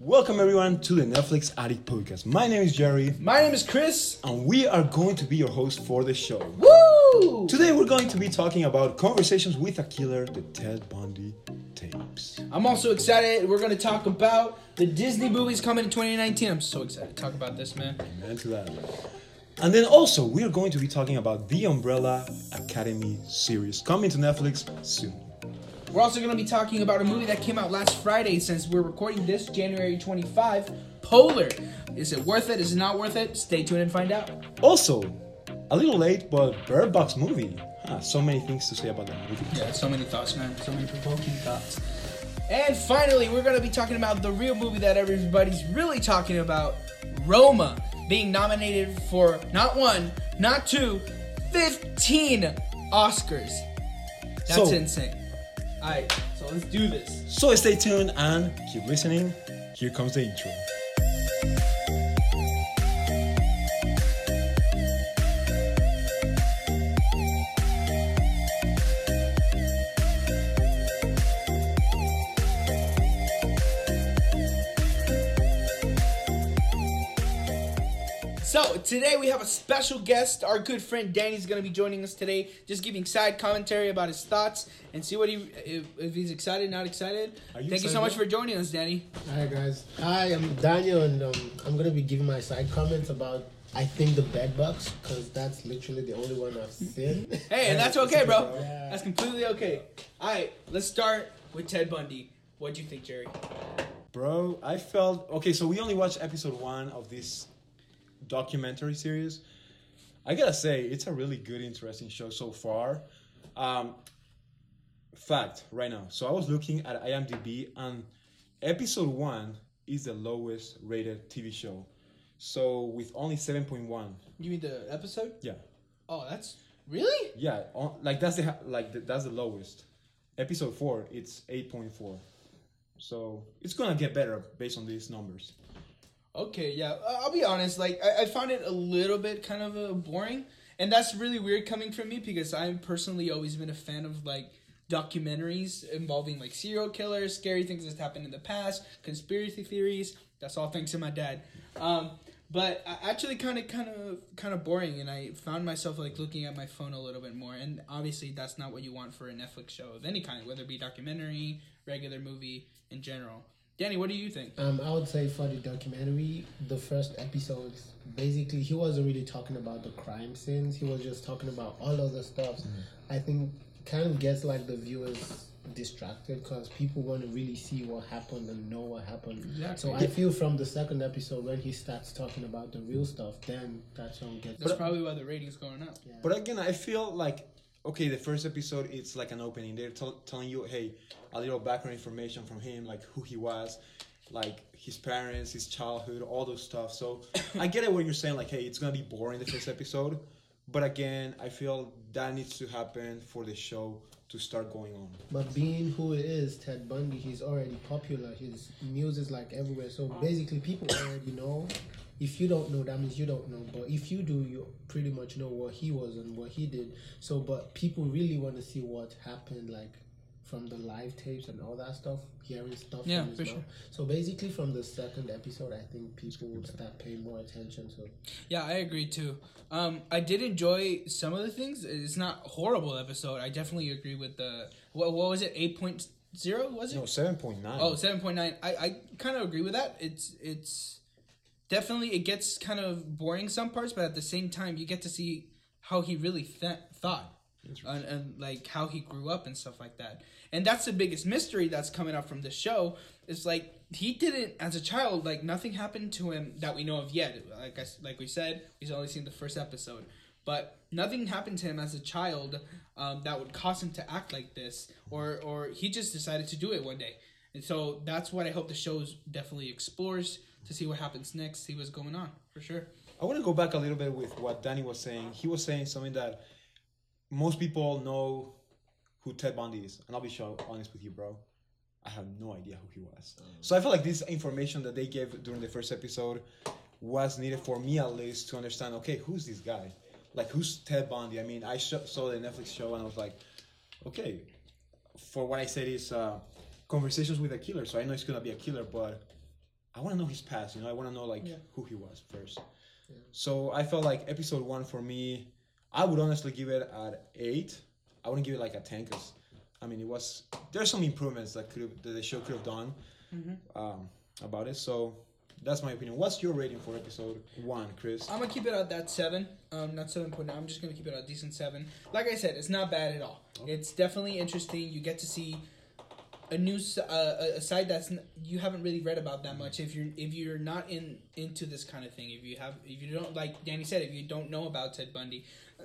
Welcome everyone to the Netflix Addict Podcast. My name is Jerry, My name is Chris. and we are going to be your host for the show. Woo! Today we're going to be talking about conversations with a killer, the Ted Bundy tapes. I'm also excited. We're going to talk about the Disney movies coming in 2019. I'm so excited to talk about this, man. Amen to that. And then also we are going to be talking about the Umbrella Academy series coming to Netflix soon. We're also going to be talking about a movie that came out last Friday since we're recording this January 25, Polar. Is it worth it? Is it not worth it? Stay tuned and find out. Also, a little late, but Bird Box movie. Huh, so many things to say about that movie. Yeah, so many thoughts, man. So many provoking thoughts. And finally, we're going to be talking about the real movie that everybody's really talking about Roma, being nominated for not one, not two, 15 Oscars. That's So- insane. Alright, so let's do this. So stay tuned and keep listening. Here comes the intro. So today we have a special guest. Our good friend Danny's going to be joining us today, just giving side commentary about his thoughts and see what he if, if he's excited, not excited. Are you Thank you so much for joining us, Danny. Hi guys. Hi, I'm Daniel, and um, I'm gonna be giving my side comments about I think the Bird Box because that's literally the only one I've seen. Hey, and that's okay, bro. Yeah. That's completely okay. All right, let's start with Ted Bundy. What do you think, Jerry? Bro, I felt okay. So we only watched episode one of this documentary series. I gotta say, it's a really good, interesting show so far. Um, fact, right now. So I was looking at IMDb, and episode one is the lowest rated TV show. So with only seven point one. You mean the episode? Yeah, Oh, that's really yeah. On, like that's the like the, that's the lowest. Episode four, it's eight point four. So it's gonna get better based on these numbers. Okay. Yeah, I'll be honest. Like, I, I found it a little bit kind of uh, boring, and that's really weird coming from me because I'm personally always been a fan of like documentaries involving like serial killers, scary things that's happened in the past, conspiracy theories. That's all thanks to my dad. Um, but I- actually, kind of, kind of, kind of boring, and I found myself like looking at my phone a little bit more. And obviously, that's not what you want for a Netflix show of any kind, whether it be documentary, regular movie, in general. Danny, what do you think? Um, I would say for the documentary, the first episodes, basically he wasn't really talking about the crime scenes. He was just talking about all other stuff. I think kind of gets like the viewers distracted because people want to really see what happened and know what happened. Exactly. So I feel from the second episode when he starts talking about the real stuff, then that's when gets. That's probably why the ratings going up. But again, I feel like okay, the first episode it's like an opening. They're tell telling you, hey, a little background information from him, like who he was, like his parents, his childhood, all those stuff. So I get it what you're saying. Like, hey, it's gonna be boring the first episode, but again, I feel that needs to happen for the show to start going on. But being who it is, Ted Bundy, he's already popular. His is like everywhere. So basically, people already know. If you don't know, that means you don't know. But if you do, you pretty much know what he was and what he did. So, but people really want to see what happened, like from the live tapes and all that stuff, hearing stuff Yeah, from his for sure. So basically, from the second episode, I think people would start paying more attention to. Yeah, I agree too. Um, I did enjoy some of the things. It's not a horrible episode. I definitely agree with the what, what was it? Eight point zero was it? No, seven point nine. Oh, 7.9. I, I kind of agree with that. It's it's definitely it gets kind of boring some parts, but at the same time you get to see how he really th- thought and, and like how he grew up and stuff like that. And that's the biggest mystery that's coming up from this show is like he didn't as a child like nothing happened to him that we know of yet. Like I, like we said, he's only seen the first episode. But nothing happened to him as a child um, that would cause him to act like this, or or he just decided to do it one day. And so that's what I hope the show definitely explores to see what happens next, see what's going on for sure. I want to go back a little bit with what Danny was saying. He was saying something that most people know who Ted Bundy is, and I'll be sure, honest with you, bro. I have no idea who he was. So I feel like this information that they gave during the first episode was needed for me at least to understand. Okay, who's this guy? Like, who's Ted Bundy? I mean, I sh- saw the Netflix show and I was like, okay, for what I said is uh, conversations with a killer. So I know it's gonna be a killer, but I want to know his past. You know, I want to know like Yeah. who he was first. Yeah. So I felt like episode one for me, I would honestly give it at eight. I wouldn't give it like a ten because, I mean, it was there's some improvements that could that the show could have done um, about it. So that's my opinion. What's your rating for episode one, Chris? I'm gonna keep it at that seven, um, not seven point nine. I'm just gonna keep it at a decent seven. Like I said, it's not bad at all. It's definitely interesting. You get to see a new s- uh, a- a side that's n- you haven't really read about that much. If you're if you're not in into this kind of thing, if you have if you don't like Danny said, if you don't know about Ted Bundy,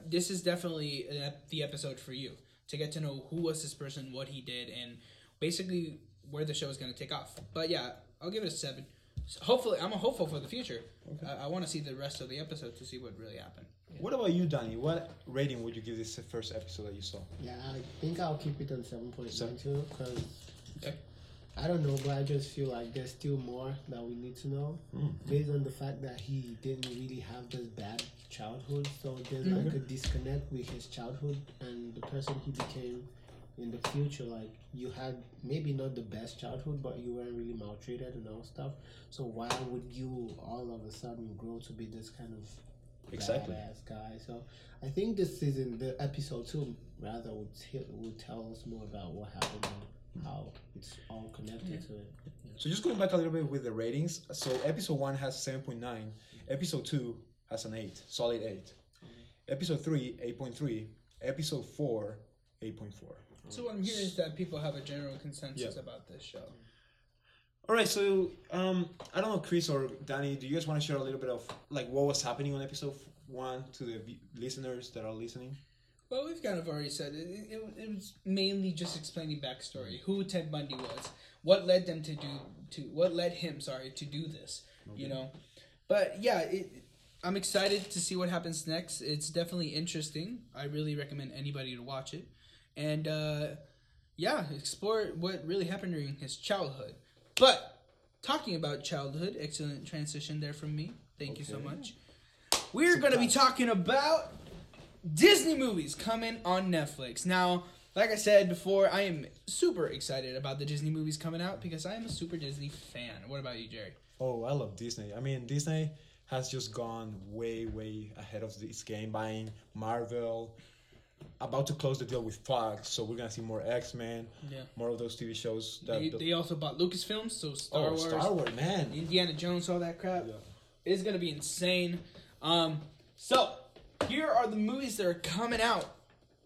this is definitely ep- the episode for you to get to know who was this person, what he did, and basically where the show is gonna take off. But yeah, I'll give it a seven. So hopefully, I'm a hopeful for the future. I, I want to see the rest of the episode to see what really happened. What about you, Danny? What rating would you give this first episode that you saw? Yeah, I think I'll keep it on seven point nine two because Okay. I don't know, but I just feel like there's still more that we need to know Mm. based on the fact that he didn't really have this bad childhood. So there's like a disconnect with his childhood and the person he became in the future. Like you had maybe not the best childhood, but you weren't really maltreated and all stuff. So why would you all of a sudden grow to be this kind of Exactly. badass guy? So I think this season, the episode two, rather would t- would tell us more about what happened how it's all connected to it. So just going back a little bit with the ratings. So episode one has seven point nine. Episode two has an eight, solid eight. Episode three, eight point three. Episode four, eight point four. So what I'm hearing is that people have a general consensus Yeah. about this show. All right. So um, I don't know, Chris or Danny. Do you guys want to share a little bit of like what was happening on episode one to the v- listeners that are listening? Well, we've kind of already said it. It, it, it was mainly just explaining backstory, who Ted Bundy was, what led them to do to what led him, sorry, to do this. You know, but yeah, it, I'm excited to see what happens next. It's definitely interesting. I really recommend anybody to watch it, and uh, yeah, explore what really happened during his childhood. But talking about childhood, excellent transition there from me. Thank you so much. We're going to be talking about Disney movies coming on Netflix. Now, like I said before, I am super excited about the Disney movies coming out because I am a super Disney fan. What about you, Jerry? Oh, I love Disney. I mean, Disney has just gone way, way ahead of this game, buying Marvel, about to close the deal with Fox, so we're gonna see more X Men, Yeah. more of those TV shows. That They, they also bought Lucasfilms, so Star oh, Wars, Star Wars, man. Indiana Jones, all that crap. Yeah. It's gonna be insane. Um, so here are the movies that are coming out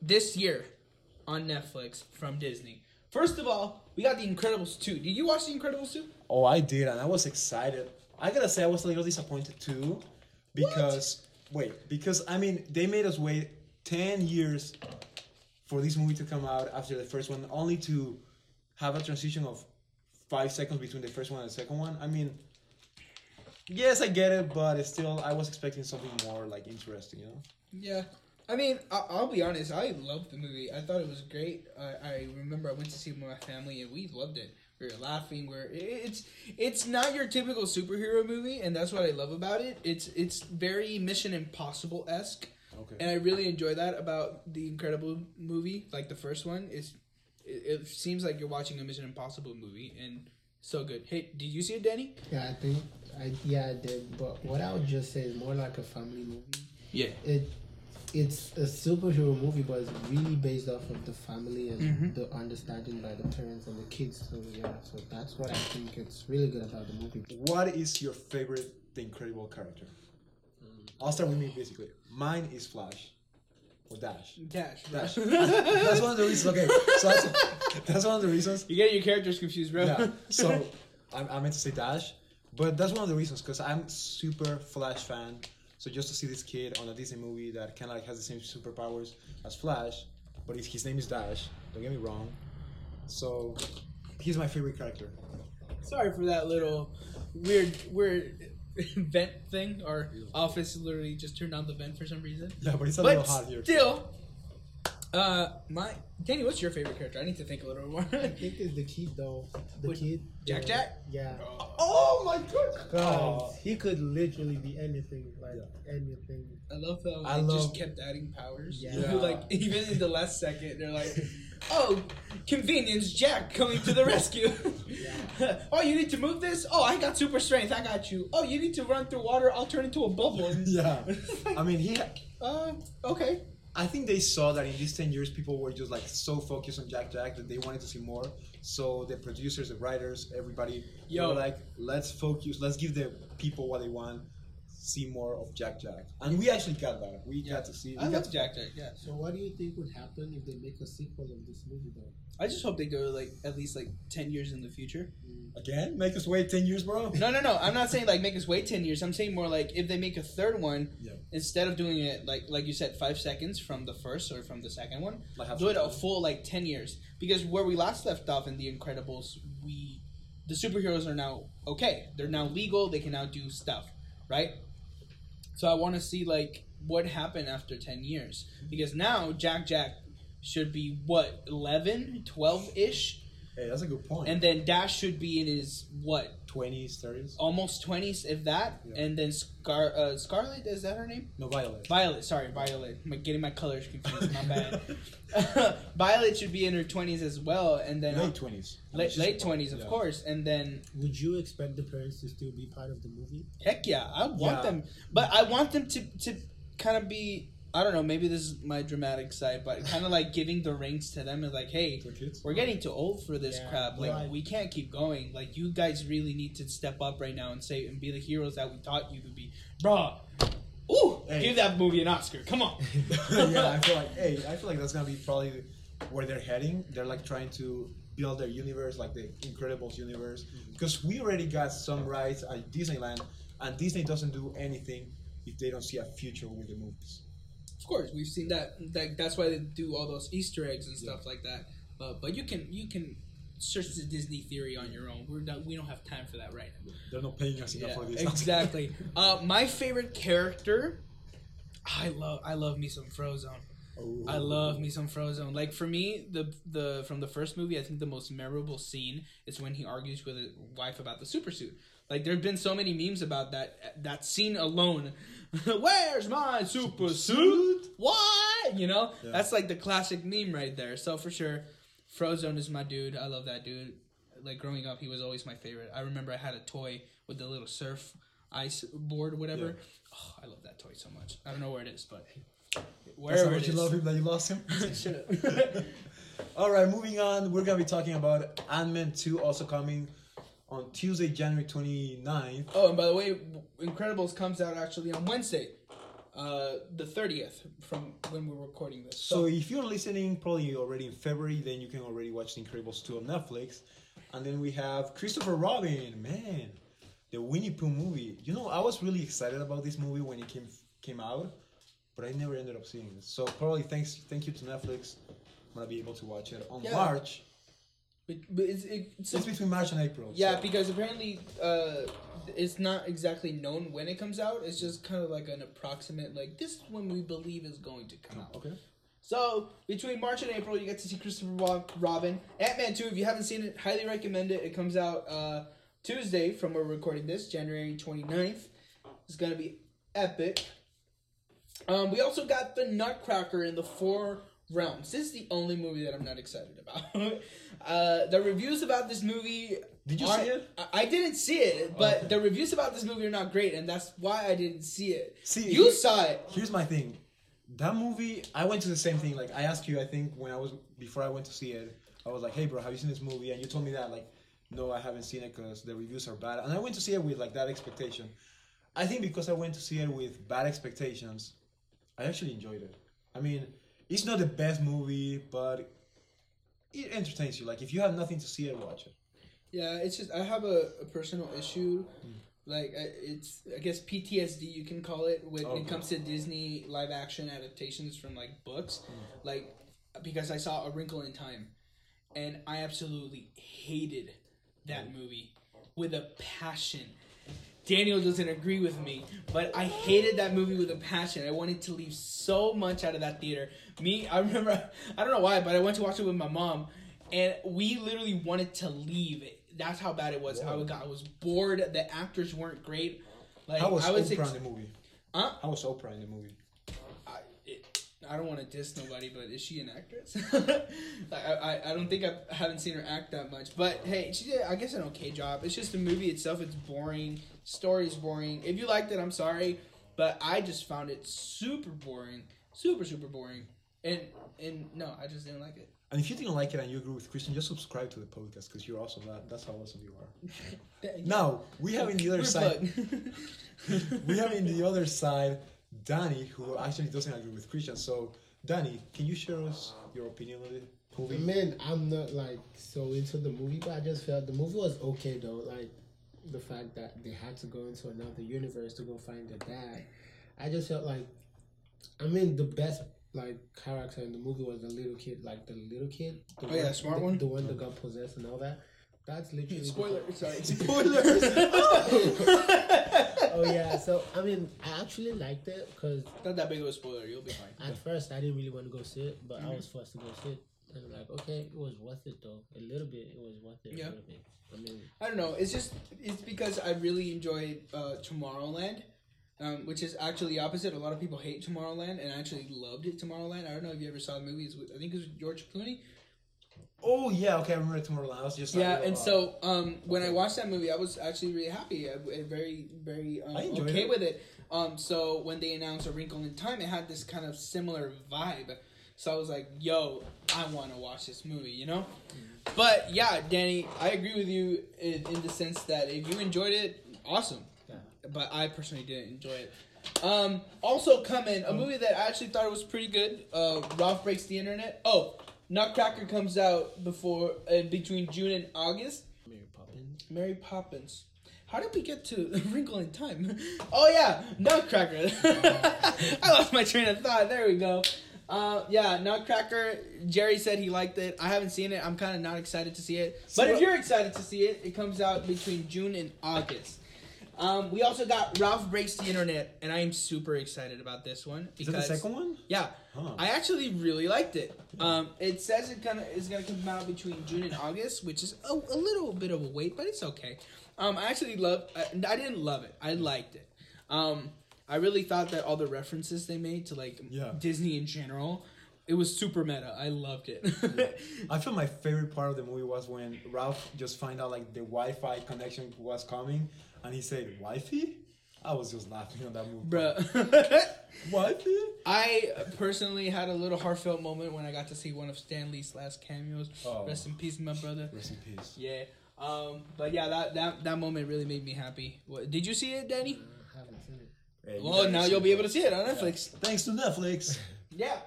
this year on Netflix from Disney. First of all, we got The Incredibles 2. Did you watch The Incredibles 2? Oh, I did, and I was excited. I gotta say, I was a little disappointed too, because wait, because I mean, they made us wait ten years for this movie to come out after the first one, only to have a transition of five seconds between the first one and the second one. I mean, yes, I get it, but it's still, I was expecting something more like interesting, you know. Yeah. I mean, I- I'll be honest. I loved the movie. I thought it was great. I, I remember I went to see it with my family, and we loved it. We were laughing. We're it's it's not your typical superhero movie, and that's what I love about it. It's it's very Mission Impossible esque, Okay. and I really enjoy that about the Incredible movie. Like the first one is, it, it seems like you're watching a Mission Impossible movie, and so good. Hey, did you see it, Danny? Yeah, I think I yeah I did, but what I would just say is more like a family movie. Yeah. It it's a superhero movie, but it's really based off of the family and Mhm. the understanding by the parents and the kids. So yeah, so that's what I think it's really good about the movie. What is your favorite The Incredible character? I'll start with me basically. Mine is Flash. Or Dash. Dash. Dash. that's one of the reasons. Okay, so that's, that's one of the reasons. You get your characters confused, bro. Yeah. So I, I meant to say Dash, but that's one of the reasons because I'm super Flash fan. So just to see this kid on a Disney movie that kind of like has the same superpowers as Flash, but his, his name is Dash. Don't get me wrong. So he's my favorite character. Sorry for that little weird weird vent thing. Our office literally just turned on the vent for some reason. Yeah, but it's a But little hot here. still, uh, my Danny, what's your favorite character? I need to think a little more. I think it's the kid though. The Which- kid. Jack the- Jack? Yeah. Oh my god! God, he could literally be anything, like anything. I love how I love- just kept adding powers. Yeah. Yeah. like even in the last second, they're like, Oh, convenience, Jack coming to the rescue. oh, you need to move this? Oh, I got super strength. I got you. Oh, you need to run through water. I'll turn into a bubble. yeah. I mean, he. uh, okay. I think they saw that in these ten years, people were just like so focused on Jack Jack that they wanted to see more. So the producers, the writers, everybody, Yo. were like, let's focus, let's give the people what they want, see more of Jack Jack, and we actually got that. We got to see. We I got love to- Jack Jack. Yeah. So what do you think would happen if they make a sequel of this movie though? I just hope they go like at least like ten years in the future. Mm. again. Make us wait ten years, bro. No, no, no. I'm not saying like make us wait ten years. I'm saying more like if they make a third one, Yeah. instead of doing it like like you said, five seconds from the first or from the second one, Like do it some a full like ten years. Because where we last left off in the Incredibles, we the superheroes are now okay. They're now legal. They can now do stuff, right? So I want to see like what happened after ten years. Because now Jack Jack should be what 11 12 ish Hey, that's a good point. and then dash should be in his what twenties, thirties. almost 20s if that Yeah. and then Scar uh, scarlet is that her name No, Violet. violet sorry violet i'm getting my colors confused my bad violet should be in her 20s as well and then Late twenties. late, late 20s of Yeah. course and then Would you expect the parents to still be part of the movie? heck yeah i want Yeah. them but i want them to to kind of be i don't know maybe this is my dramatic side but kind of like giving the rings to them and like hey we're getting too old for this Yeah, crap. Like right. we can't keep going. Like you guys really need to step up right now and say and be the heroes that we taught you to be, bruh. Ooh, Hey. give that movie an Oscar. Come on. yeah, I feel like hey, I feel like that's gonna be probably where they're heading. They're like trying to build their universe, like the Incredibles universe, mm-hmm. because we already got some rights at Disneyland, and Disney doesn't do anything if they don't see a future with the movies. Of course, we've seen that. That that's why they do all those Easter eggs and stuff like that. But but you can you can search the Disney theory on your own. We're not, we don't have time for that right now. They're not paying us enough Yeah, for this. exactly. uh, my favorite character. I love I love me some Frozone. Oh. I love me some Frozone. Like for me, the the from the first movie, I think the most memorable scene is when he argues with his wife about the super suit. Like there have been so many memes about that that scene alone. Where's my super suit? What? You know, Yeah. that's like the classic meme right there. So for sure, Frozone is my dude. I love that dude. Like growing up, he was always my favorite. I remember I had a toy with the little surf ice board, whatever. Yeah. Oh, I love that toy so much. I don't know where it is, but That's wherever how it you is. love him that you lost him. Shut up. All right, moving on. We're gonna be talking about Ant Man two, also coming on Tuesday, January 29th. oh, and by the way, Incredibles comes out actually on Wednesday, uh, the thirtieth, from when we're recording this. So if you're listening probably already in February, then you can already watch The Incredibles 2 on Netflix. And then we have Christopher Robin, man, the Winnie Pooh movie. You know, I was really excited about this movie when it came came out, but I never ended up seeing it. So probably thanks thank you to Netflix, I'm gonna be able to watch it on Yeah. March. But, but it's, it's It's between March and April. yeah, so- because apparently uh, it's not exactly known when it comes out. It's just kind of like an approximate, like this is when we believe is going to come out. Okay. So between March and April, you get to see Christopher Rob- Robin, Ant Man two. If you haven't seen it, highly recommend it. It comes out uh, Tuesday from where we're recording this, January 29th. It's gonna be epic. Um, we also got the Nutcracker in the Four Realms. This is the only movie that I'm not excited about. uh, the reviews about this movie. Did you see it? I, I didn't see it, but Okay. the reviews about this movie are not great, and that's why I didn't see it. See, you here- saw it. Here's my thing. That movie, I went to the same thing. Like I asked you, I think when I was before I went to see it, I was like, "Hey, bro, have you seen this movie?" And you told me that like, "No, I haven't seen it because the reviews are bad." And I went to see it with like that expectation. I think because I went to see it with bad expectations, I actually enjoyed it. I mean, it's not the best movie, but it entertains you. Like if you have nothing to see it, watch it. Yeah, it's just I have a, a personal issue. Hmm. Like I- it's I guess PTSD you can call it when Okay. it comes to Disney live action adaptations from like books. Hmm. Like because I saw A Wrinkle in Time and I absolutely hated that Hmm. movie with a passion. Daniel doesn't agree with me, but I hated that movie with a passion. I wanted to leave so much out of that theater. Me, I remember, I don't know why, but I went to watch it with my mom, and we literally wanted to leave. That's how bad it was. How it got. I was bored. The actors weren't great. Like How was I was Oprah ex- in the movie? Huh? How was Oprah in the movie? I, don't want to diss nobody, but is she an actress? I, I I don't think I haven't seen her act that much. But hey, she did I guess an okay job. It's just the movie itself. It's boring. Story's boring. If you liked it, I'm sorry, but I just found it super boring, super super boring. And and no, I just didn't like it. And if you didn't like it and you agree with Christian, just subscribe to the podcast because you're awesome. That, that's how awesome you are. Now we have in the other We're side. we have in the other side Danny, who actually doesn't agree with Christian. So, Danny, can you share us your opinion on the I movie? mean, I'm not like so into the movie, but I just felt the movie was okay though. Like the fact that they had to go into another universe to go find their dad. I just felt like, I mean, the best like character in the movie was the little kid, like the little kid. The Oh, yeah, smart the, one? the one that got possessed and all that. That's literally Spoiler. Sorry. Spoilers. oh yeah, so I mean, I actually liked it because Not that big of a spoiler. You'll be fine. at first I didn't really want to go see it, but Mm-hmm. I was forced to go see it, and like, okay, it was worth it though. A little bit, it was worth it. Yeah. A little bit. I mean, I don't know. It's just it's because I really enjoyed uh, Tomorrowland, um, which is actually the opposite. A lot of people hate Tomorrowland, and I actually loved it. Tomorrowland. I don't know if you ever saw the movies. I think it was George Clooney. Oh yeah, okay, I remember Tomorrowland. I was just Yeah, and uh, so um, when I watched that movie, I was actually really happy. I, I very very um, okay it. with it. Um, so when they announced A Wrinkle in Time, it had this kind of similar vibe. So I was like, "Yo, I want to watch this movie," you know. But yeah, Danny, I agree with you in, in the sense that if you enjoyed it, awesome. Yeah. But I personally didn't enjoy it. Um, also coming, a movie that I actually thought was pretty good. Uh, Ralph breaks the internet. Oh, Nutcracker comes out before uh, between June and August. Mary Poppins. Mary Poppins. How did we get to Wrinkle in Time? Oh yeah, Nutcracker. I lost my train of thought. There we go. Uh, yeah, Nutcracker. Jerry said he liked it. I haven't seen it. I'm kind of not excited to see it. So- but if you're excited to see it, it comes out between June and August. Um, we also got Ralph Breaks the Internet, and I am super excited about this one is that the second one? yeah, Huh. I actually really liked it. Um, it says it gonna is gonna come out between June and August, which is a, a little bit of a wait, but it's okay. Um, I actually love. I, I didn't love it. I liked it. Um, I really thought that all the references they made to like Yeah. Disney in general, it was super meta. I loved it. I feel my favorite part of the movie was when Ralph just find out like the Wi-Fi connection was coming, and he said "Wi-Fi." I was just laughing on that movie. Bruh. Wi-Fi. I personally had a little heartfelt moment when I got to see one of Stan Lee's last cameos. Oh. Rest in peace, my brother. Rest in peace. Yeah. Um, but yeah, that, that that moment really made me happy. What, did you see it, Danny? I haven't seen it. Hey, Well, guys now you'll be able to see it on Netflix. Thanks to Netflix. Yeah.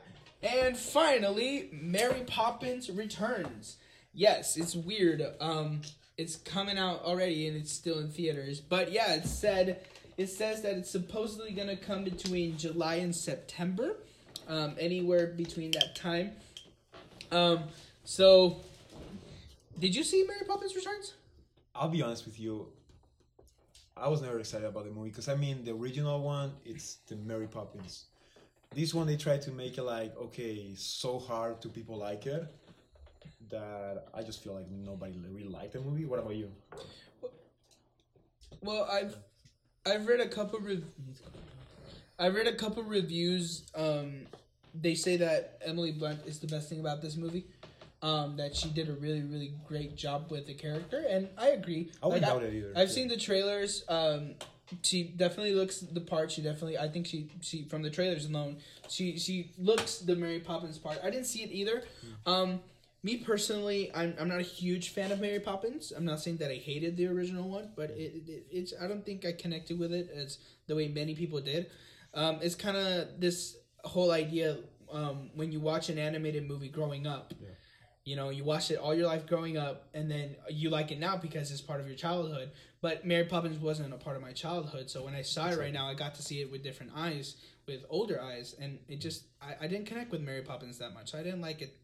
And finally, Mary Poppins returns. Yes, it's weird. Um, it's coming out already and it's still in theaters. But yeah, it said it says that it's supposedly gonna come between July and September, um, anywhere between that time. Um, so did you see Mary Poppins Returns? I'll be honest with you. I was never excited about the movie because I mean the original one, it's the Mary Poppins. This one they tried to make it like okay, so hard to people like it that I just feel like nobody really liked the movie. What about you? Well, I've I've read a couple rev- I've read a couple reviews. Um, they say that Emily Blunt is the best thing about this movie. Um, that she did a really really great job with the character, and I agree. I wouldn't Like, doubt it either. I've seen the trailers. Um, she definitely looks the part. She definitely, I think she she from the trailers alone, she she looks the Mary Poppins part. I didn't see it either. Um, me personally, I'm I'm not a huge fan of Mary Poppins. I'm not saying that I hated the original one, but it, it it's I don't think I connected with it as the way many people did. Um, it's kind of this whole idea um, when you watch an animated movie growing up. Yeah. You know, you watched it all your life growing up, and then you like it now because it's part of your childhood. But Mary Poppins wasn't a part of my childhood, so when I saw it right now, I got to see it with different eyes, with older eyes, and it just I, I didn't connect with Mary Poppins that much. I didn't like it.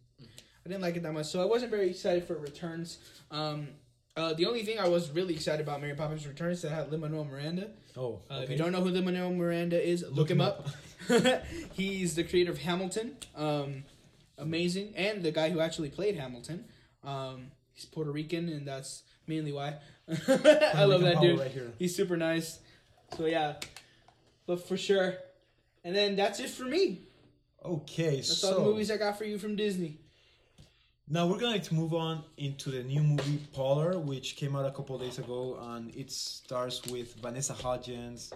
I didn't like it that much, so I wasn't very excited for Returns. Um, uh, the only thing I was really excited about Mary Poppins Returns is that had Lin Manuel Miranda. Oh, Uh, If you don't know who Lin Manuel Miranda is, look, him him up. He's the creator of Hamilton. Um, amazing, and the guy who actually played Hamilton. Um, he's Puerto Rican, and that's mainly why. I love that dude. Right. He's super nice. So yeah, but for sure. And then that's it for me. Okay, That's so all the movies I got for you from Disney. Now we're going to move on into the new movie Polar, which came out a couple days ago, and it stars with Vanessa Hudgens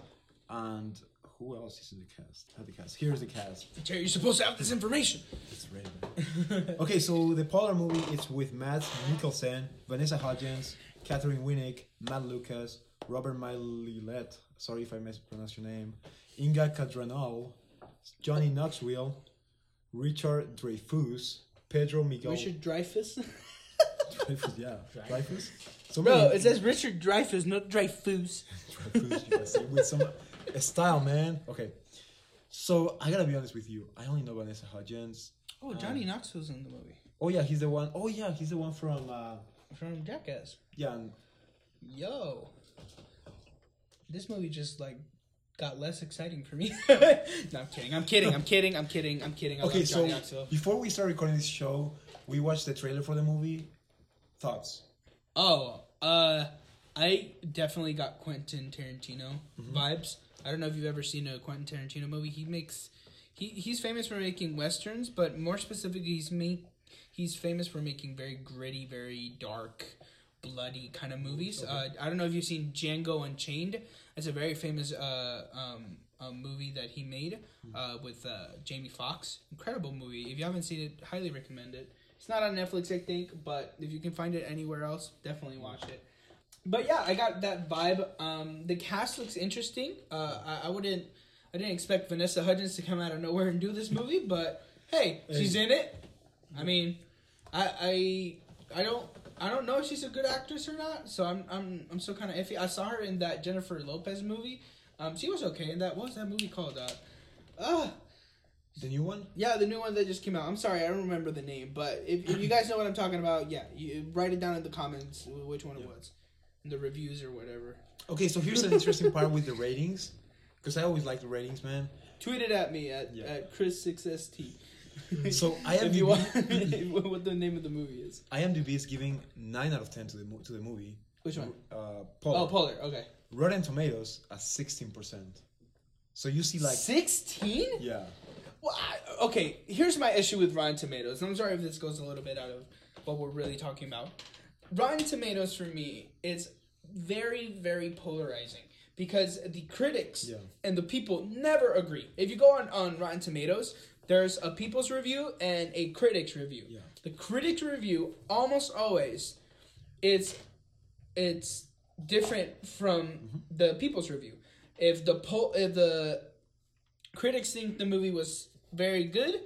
and who else is in the cast? Have the cast. Here's the cast. Jerry, you're supposed to have this information. It's man. okay, so the Polar movie it's with Mads Mikkelsen, Vanessa Hudgens, Katheryn Winnick, Matt Lucas, Robert Milet. Sorry if I mispronounced your name. Inga Cadranel, Johnny Knoxville, Richard Dreyfuss, Pedro Miguel. Richard Dreyfuss. Dreyfuss, yeah, Dreyfus. So Bro, many- it says Richard Dreyfus, not Dreyfuss. Dreyfuss, you guys see, with some style, man. Okay, so I gotta be honest with you. I only know Vanessa Hudgens. Oh, Johnny Knoxville's in the movie Oh yeah, he's the one oh yeah, he's the one from uh, from Jackass. yeah. and- Yo, this movie just like got less exciting for me. no, I'm kidding. I'm kidding. I'm kidding. I'm kidding. I'm kidding. I Okay, so before we start recording this show, we watched the trailer for the movie. Thoughts? Oh, uh, I definitely got Quentin Tarantino vibes. I don't know if you've ever seen a Quentin Tarantino movie. He makes he he's famous for making westerns, but more specifically, he's make he's famous for making very gritty, very dark, bloody kind of movies. Uh, I don't know if you've seen Django Unchained. It's a very famous uh, um, uh movie that he made uh, with uh, Jamie Foxx. Incredible movie. If you haven't seen it, highly recommend it. It's not on Netflix, I think, but if you can find it anywhere else, definitely watch it. But yeah, I got that vibe. Um, the cast looks interesting. Uh, I, I wouldn't, I didn't expect Vanessa Hudgens to come out of nowhere and do this movie, but hey, she's in it. I mean, I, I, I don't, I don't know if she's a good actress or not. So I'm, I'm, I'm still kind of iffy. I saw her in that Jennifer Lopez movie. Um, she was okay in that. What was that movie called? Uh, uh The new one? yeah, the new one that just came out. I'm sorry, I don't remember the name, but if, if you guys know what I'm talking about, yeah, you write it down in the comments which one it was, in the reviews or whatever. Okay, so here's an interesting part with the ratings, because I always like the ratings, man. Tweet it at me at, Yeah. at Chris6st. So if you want, IMDb, what the name of the movie is. IMDb is giving nine out of ten to the to the movie. Which one? Uh, Polar. Oh, Polar. Okay. Rotten Tomatoes at sixteen percent. So you see, like, Sixteen? yeah, Well, I, okay. Here's my issue with Rotten Tomatoes. I'm sorry if this goes a little bit out of what we're really talking about. Rotten Tomatoes for me is very, very polarizing because the critics Yeah. and the people never agree. If you go on on Rotten Tomatoes, there's a people's review and a critics review. Yeah. The critics review almost always it's it's different from mm-hmm. the people's review. If the po- if the critics think the movie was very good,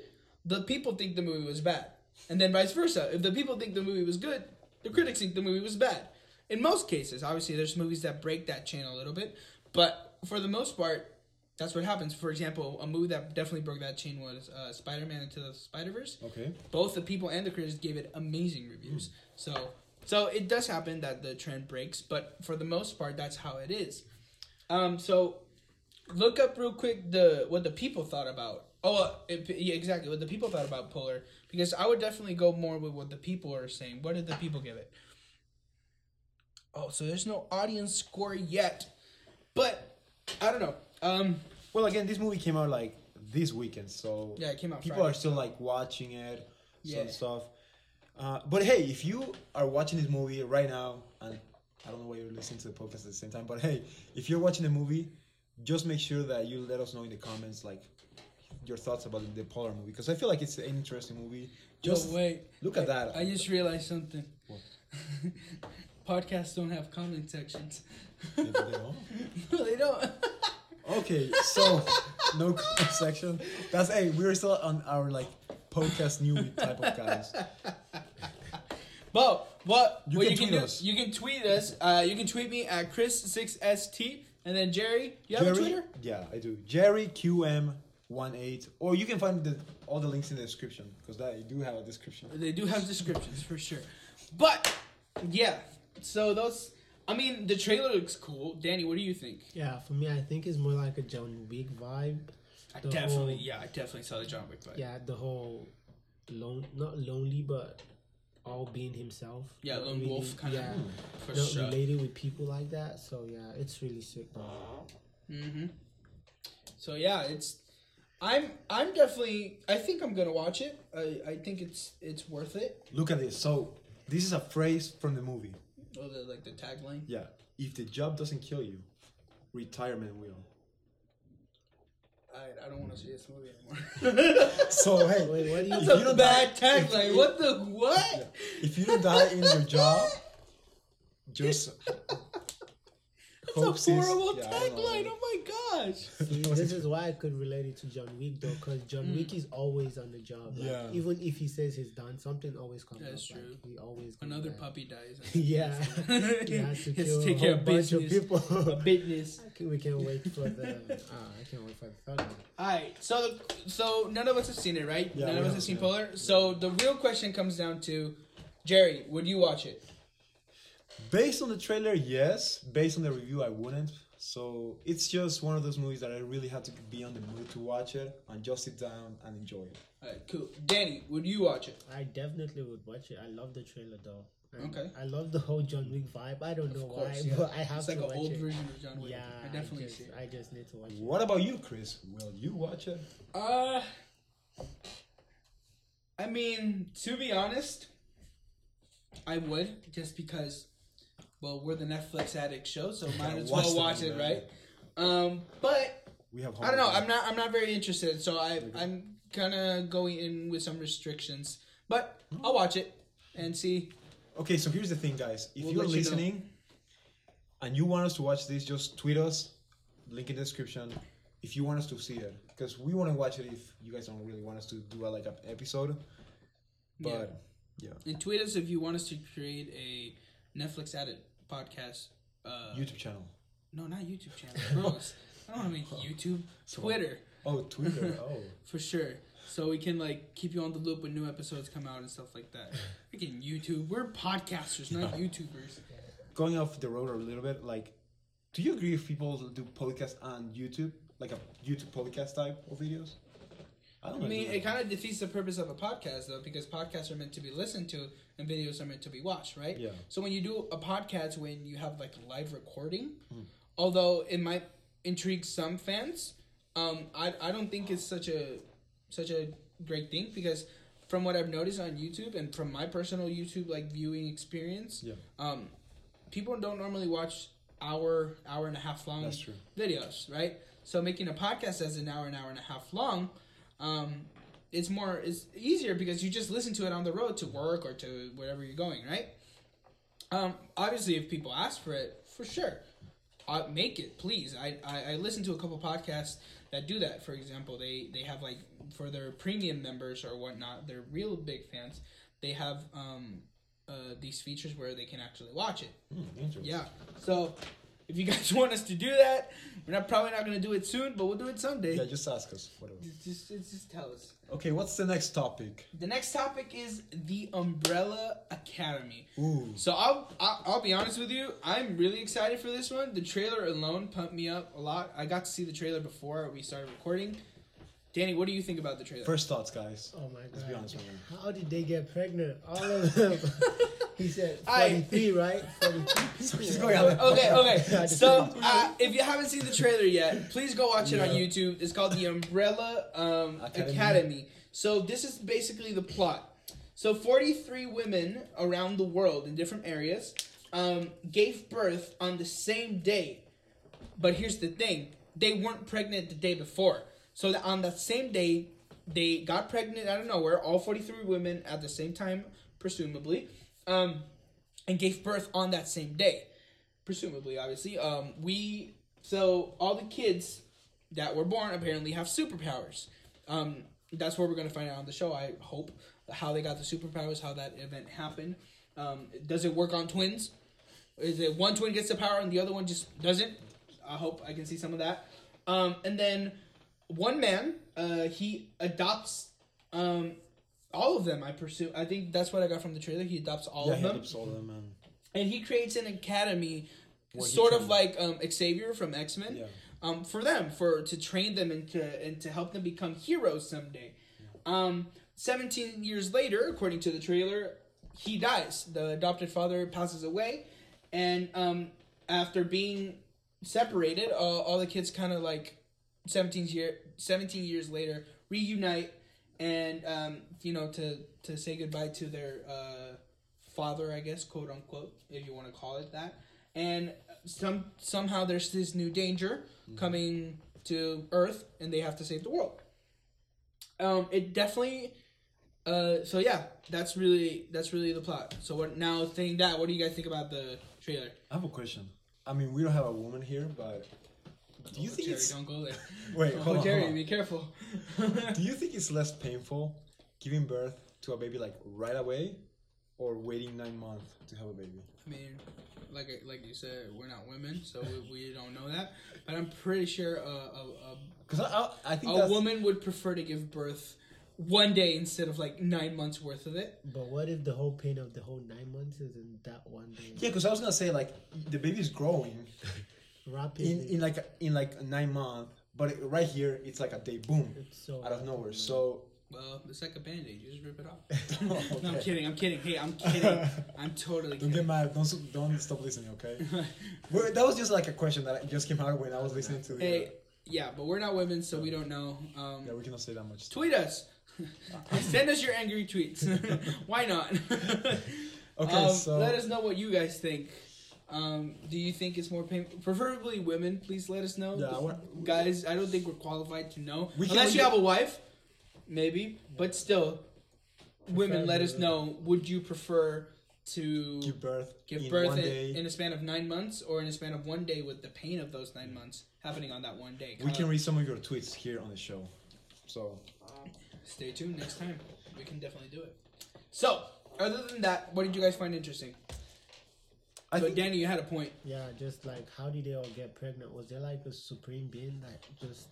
the people think the movie was bad. And then vice versa. If the people think the movie was good, the critics think the movie was bad. In most cases, obviously there's movies that break that chain a little bit, but for the most part, that's what happens. For example, a movie that definitely broke that chain was uh, Spider-Man Into the Spider-Verse okay. both the people and the critics gave it amazing reviews. So so it does happen that the trend breaks, but for the most part, that's how it is. Um, so look up real quick the what the people thought about. Oh, it, yeah, exactly what the people thought about Polar because I would definitely go more with what the people are saying. What did the people give it? Oh, so there's no audience score yet, but I don't know. Um, Well, again, this movie came out like this weekend, so yeah, it came out. people Friday. are still like watching it, Yeah. some stuff. Uh, but hey, if you are watching this movie right now, and I don't know why you're listening to the podcast at the same time, but hey, if you're watching the movie, just make sure that you let us know in the comments like your thoughts about the Polar movie because I feel like it's an interesting movie. Just wait. look at that. I just realized something. What? Podcasts don't have comment sections. They don't? no, they don't. Okay, so no comment section. That's hey, we're still on our like podcast newbie type of guys. But what You what can you can tweet do? us. You can tweet us. Uh, you can tweet me at Chris6st. And then Jerry, you have a Twitter? yeah, I do. Jerry QM18, or you can find the all the links in the description because that you do have a description. They do have descriptions for sure. But yeah, so those. I mean, the trailer looks cool. Danny, what do you think? Yeah, for me, I think it's more like a John Wick vibe. I The definitely, whole- yeah, I definitely saw the John Wick vibe. Yeah, the whole lone, not lonely, but all being himself. Yeah, Not lone really- wolf kinda Yeah, for not sure. related with people like that. So yeah, it's really sick. Though. Mm-hmm. So yeah, it's I'm I'm definitely I think I'm gonna watch it. I, I think it's it's worth it. Look at this. So this is a phrase from the movie. Oh, the like the tagline. Yeah. If the job doesn't kill you, retirement will. I, I don't want to see this movie anymore. So hey, Wait, what do you? That's If you a don't bad die- tagline. if- What the what? if you don't die in your job, just That's a horrible yeah, I don't know. tagline. Oh my gosh. See, this is why I could relate it to John Wick though, because John Mm. Wick is always on the job. Like, Yeah. Even if he says he's done, something always comes That's up. like, true. he always comes Another back. puppy dies. yeah, he he has to kill take a care whole of bunch of business. people. A business. we can't wait for the. Uh, I can't wait for the third one. All right, so so none of us have seen it, right? Yeah, none of us have, have seen yeah. Polar. So the real question comes down to, Jerry, would you watch it? Based on the trailer, yes. Based on the review, I wouldn't. So it's just one of those movies that I really had to be on the mood to watch it and just sit down and enjoy it. All right, cool. Danny, would you watch it? I definitely would watch it. I love the trailer though. And Okay. I love the whole John Wick vibe. I don't know course, why, yeah. but I have It's to like an watch old version of John Wick. Yeah, I definitely just, see it. I just need to watch it. What about you, Chris? Will you watch it? Uh, I mean, to be honest, I would just because, well, we're the Netflix addict show, so might as well watch it, right? Um, but We have. I don't know. I'm not. I'm not very interested. So I. I'm kind of going in with some restrictions, but I'll watch it and see. Okay, so here's the thing, guys. If We'll you're let you know. listening and you want us to watch this, just tweet us. Link in the description. If you want us to see it, because we want to watch it. If you guys don't really want us to do a, like an episode, but yeah, And tweet us if you want us to create a Netflix addict podcast. Uh, YouTube channel. no, not YouTube channel. Gross. I don't want to make YouTube. Twitter Oh, Twitter. oh, for sure. So we can like keep you on the loop when new episodes come out and stuff like that. Freaking YouTube. We're podcasters, not YouTubers. going off the road a little bit. Like, do you agree if people do podcasts on YouTube, like a YouTube podcast type of videos? I I mean, it kind of defeats the purpose of a podcast, though, because podcasts are meant to be listened to and videos are meant to be watched, right? Yeah. So when you do a podcast, when you have like live recording, although it might intrigue some fans, um, I I don't think it's such a such a great thing because from what I've noticed on YouTube and from my personal YouTube like viewing experience, Yeah. um, people don't normally watch hour hour and a half long videos, right? So making a podcast as an hour, an hour and a half long, um, it's more it's easier because you just listen to it on the road to work or to wherever you're going, right? Um, obviously, if people ask for it, for sure, uh, make it, please. I, I I listen to a couple podcasts that do that. For example, they they have like for their premium members or whatnot, they're real big fans. They have um, uh, these features where they can actually watch it. Interesting. Yeah. So if you guys want us to do that, we're not probably not gonna do it soon, but we'll do it someday. Yeah, just ask us. Whatever. Just, just, just tell us. Okay, what's the next topic? The next topic is the Umbrella Academy. Ooh. So I'll, I'll I'll be honest with you. I'm really excited for this one. The trailer alone pumped me up a lot. I got to see the trailer before we started recording. Danny, what do you think about the trailer? First thoughts, guys. Oh my god. Let's god! be honest with you. How did they get pregnant? All of them. he said I- forty-three, right? Forty-three. So he's going out. okay, okay. So uh, if you haven't seen the trailer yet, please go watch it on YouTube. It's called the Umbrella um, Academy. Academy. So this is basically the plot. So 43 women around the world in different areas um, gave birth on the same day. But here's the thing: they weren't pregnant the day before. So that on that same day, they got pregnant out of nowhere. All 43 women at the same time, presumably, um, and gave birth on that same day presumably obviously. Um we so all the kids that were born apparently have superpowers. Um that's what we're gonna find out on the show i hope how they got the superpowers how that event happened. Um does it work on twins? Is it one twin gets the power and the other one just doesn't? I hope i can see some of that. Um and then one man uh he adopts um all of them i pursue i think that's what i got from the trailer he adopts all yeah, of he them adopts all of them, man. and he creates an academy, sort of like um, Xavier from X Men, Yeah. um, for them for to train them and to and to help them become heroes someday. Um, Seventeen years later, according to the trailer, he dies. The adopted father passes away, and um, after being separated, uh, all the kids kind of like 17 year 17 years later reunite and um, you know to to say goodbye to their uh, father i guess quote unquote if you want to call it that. And some somehow there's this new danger coming to earth and they have to save the world. Um it definitely uh so yeah that's really that's really the plot. So what now saying that what do you guys think about the trailer? I have a question. I mean, we don't have a woman here, but do you Oh, think Jerry, it's don't go there wait? oh, Hold on, Jerry hold on. be careful Do you think it's less painful giving birth to a baby like right away, or waiting nine months to have a baby? I mean, like like you said, we're not women, so we, we don't know that. But I'm pretty sure a a, Because I, I, I a, think a woman would prefer to give birth one day instead of like nine months worth of it. But what if the whole pain of the whole nine months is in that one day? Yeah, because I was gonna say like the baby's growing Rapidly. in in like in like nine months, but it, right here it's like a day boom it's so out of nowhere. So Well, it's like a band aid. You just rip it off. No, I'm kidding. I'm kidding. Hey, I'm kidding. I'm totally Don't kidding. get mad. Don't s- don't stop listening. Okay. We're, that was just like a question that just came out when I was listening to the. hey, yeah, but we're not women, so we don't know. Um, yeah, we cannot say that much. tweet us. Send us your angry tweets. Why not? Okay, um, so let us know what you guys think. Um, do you think it's more painful? Preferably women. Please let us know, wa- guys. I don't think we're qualified to know unless you have a wife, maybe. But still, women, let us know. Would you prefer to give birth. give in birth one in, day. in a span of nine months, or in a span of one day, with the pain of those nine months happening on that one day? we can read some of your tweets here on the show. So Stay tuned next time. We can definitely do it. So, other than that, what did you guys find interesting? I so, think Danny, you had a point. Yeah, just like how did they all get pregnant? Was there like a supreme being that just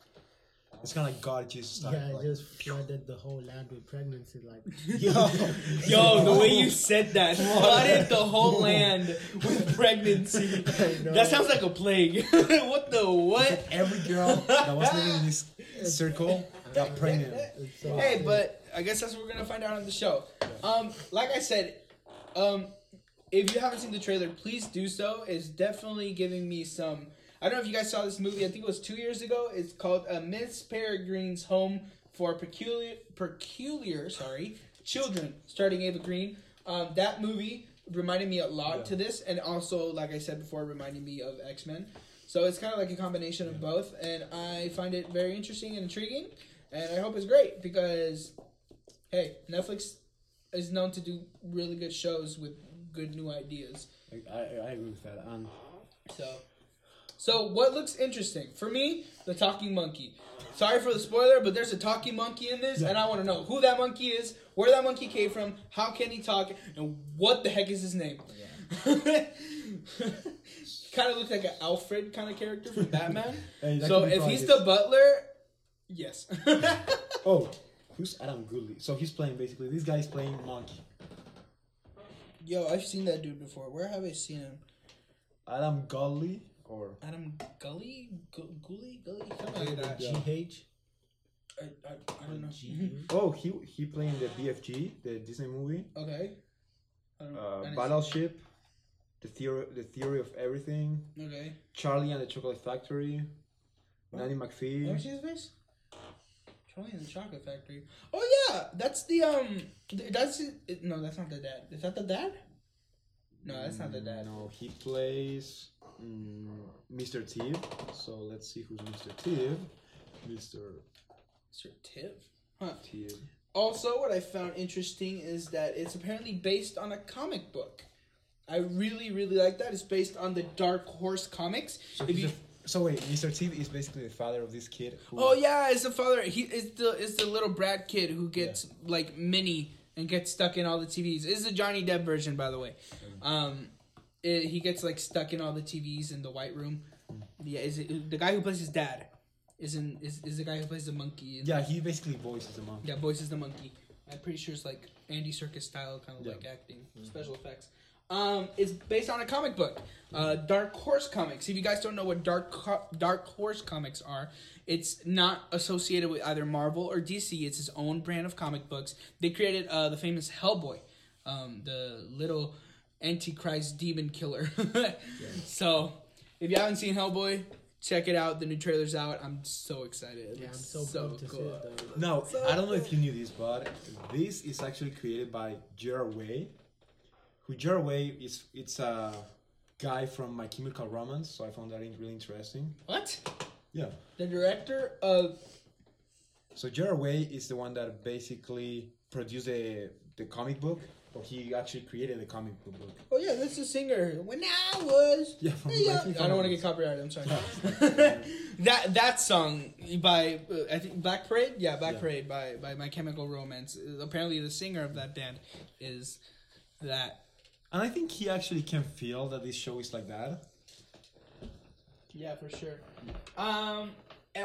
it's kind of like God Jesus style. yeah like, just flooded the whole land with pregnancy? Like Yo, Yo, the way you said that flooded the whole land with pregnancy. That sounds like a plague. what the what? every girl that was living in this circle got pregnant. so Hey, sick. but I guess that's what we're gonna find out on the show. Um, like I said, um, if you haven't seen the trailer, please do so. It's definitely giving me some. I don't know if you guys saw this movie. I think it was two years ago. It's called uh, Miss Peregrine's Home for Peculiar, Peculiar, sorry, Children, starting Eva Green. Um, that movie reminded me a lot Yeah. to this, and also, like I said before, reminded me of X Men. So it's kind of like a combination of both, and I find it very interesting and intriguing, and I hope it's great because, hey, Netflix is known to do really good shows with good new ideas. I, I, I agree with that. And So, so what looks interesting for me? The talking monkey. Sorry for the spoiler, but there's a talking monkey in this, and I want to know who that monkey is, where that monkey came from, how can he talk, and what the heck is his name? kind of looks like an Alfred kind of character from Batman. Hey, so if he's the butler, yes. oh, who's Adam Goodley? So he's playing basically. This guy is playing Monkey. Yo, I've seen that dude before. Where have I seen him? Adam Godley or Adam Gully, Gu- Gully, Gully, something like that. Yeah. GH I, I, I don't know. oh he he playing the BFG the Disney movie Okay. I don't, uh, didn't Battleship, the theory the theory of everything, Okay. Charlie and the Chocolate Factory, Nanny Let me McPhee. see his face. Charlie and the Chocolate Factory. Oh yeah, that's the um. That's it, no, that's not the dad. Is that the dad? No, that's not the dad. No, he plays mm, Mr. Tiv. So let's see who's Mr. Tiv. Mr. Mr. Tiv. Huh. Tiv. Also, what I found interesting is that it's apparently based on a comic book. I really, really like that. It's based on the Dark Horse comics. So, If you, so wait, Mr. Tiv is basically the father of this kid. Who, oh yeah, it's the father. He is the is the little brat kid who gets like mini and gets stuck in all the TVs. This is the Johnny Depp version, by the way. Mm. Um, it, he gets like stuck in all the TVs in the White Room. Mm. Yeah, is it the guy who plays his dad? Is in is, is the guy who plays the monkey? Yeah, he basically voices the monkey. Yeah, voices the monkey. I'm pretty sure it's like Andy Serkis style, kind of Yeah. like acting, mm-hmm. special effects. Um, it's based on a comic book, uh, Dark Horse Comics. If you guys don't know what Dark Co- Dark Horse Comics are, it's not associated with either Marvel or DC. It's its own brand of comic books. They created uh, the famous Hellboy, um, the little Antichrist demon killer. So, if you haven't seen Hellboy, check it out. The new trailer's out. I'm so excited. It Yeah, I'm looks so, pumped to see cool. it though. No, So I don't know if you knew this, but this is actually created by Gerard Way. Who Way is? It's a guy from My Chemical Romance, so I found that really interesting. What? Yeah. The director of So Gerard Way is the one that basically produced the the comic book, or he actually created the comic book. Oh yeah, that's the singer. When I was Yeah, from Yeah, I don't want to get copyrighted. I'm sorry. that that song by uh, I think Black Parade. Yeah, Black Yeah. Parade by by My Chemical Romance. Apparently, the singer of that band is that. And I think he actually can feel that this show is like that. Yeah, for sure. Um.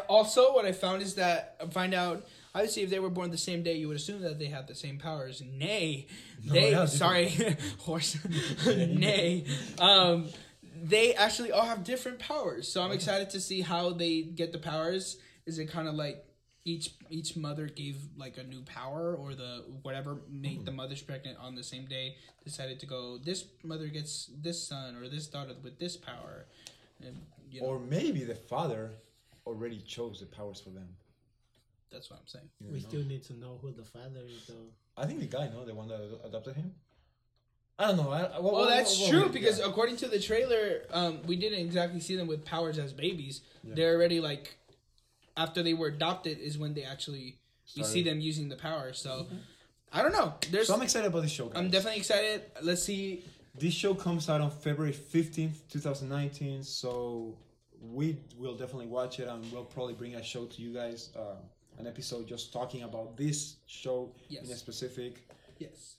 Also, what I found is that I find out. Obviously, if they were born the same day, you would assume that they had the same powers. Nay, No, they. yeah, sorry, horse. Nay, um, they actually all have different powers. So I'm excited to see how they get the powers. Is it kind of like each each mother gave like a new power, or the whatever made the mothers pregnant on the same day decided to go? This mother gets this son or this daughter with this power, and you know Or maybe the father already chose the powers for them. that's what I'm saying. You We know? still need to know who the father is though. I think the guy, no, the one that adopted him. I don't know. I, I, what, what- that's what- true what- because yeah. according to the trailer, um, we didn't exactly see them with powers as babies. Yeah. They're already like after they were adopted is when they actually we see them using the power. So I don't know. There's So I'm excited about this show. Guys. I'm definitely excited. Let's see. This show comes out on February 15th, 2019. So we will definitely watch it and we'll probably bring a show to you guys, uh, an episode just talking about this show in a specific. Yes.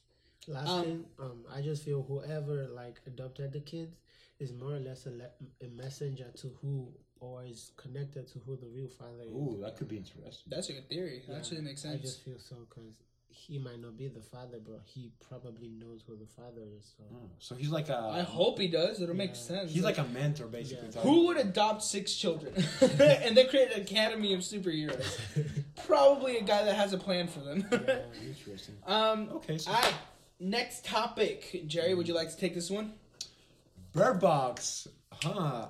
Last Um, thing, um, I just feel whoever like adopted the kids is more or less a, le- a messenger to who or is connected to who the real father is. Ooh, that could be interesting. That's a good theory. That Yeah, actually makes I just feel so because he might not be the father, but he probably knows who the father is. So Oh, so he's like a. I hope he does. It'll make sense. He's like a mentor, basically. Yeah. Who would adopt six children and then create an academy of superheroes? Probably a guy that has a plan for them. yeah. Interesting. um. Okay, so Alright, next topic. Jerry, would you like to take this one? Bird Box, huh?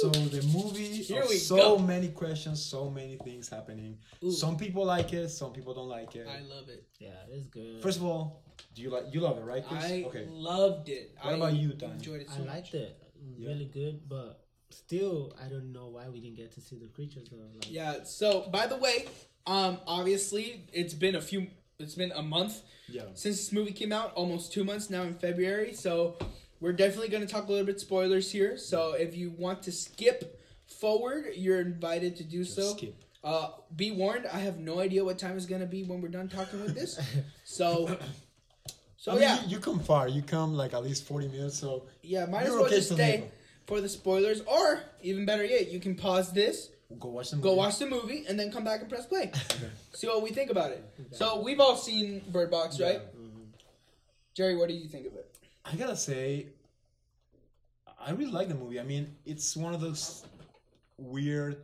So the movie, Here we so go. many questions, so many things happening. Ooh. Some people like it, some people don't like it. I love it. yeah, it's good. First of all, do you like you love it, right, Chris? I okay. loved it. What I about you, Danny? Enjoyed it so I liked much. it. Yeah. Really good, but still, I don't know why we didn't get to see the creatures though. Like, Yeah. So, by the way, um, obviously it's been a few. It's been a month Yeah. since this movie came out. Almost two months now in February. So, we're definitely going to talk a little bit spoilers here. So, if you want to skip forward, you're invited to do Just so. skip. Uh, be warned, I have no idea what time it's gonna be when we're done talking with this. So, so I mean, yeah, you, you come far. You come like at least forty minutes. So yeah, might as well okay just stay for the spoilers, or even better yet, you can pause this, go watch the movie. go watch the movie, and then come back and press play. See what we think about it. So we've all seen Bird Box, right? Mhm. Jerry, what do you think of it? I gotta say, I really like the movie. I mean, it's one of those weird,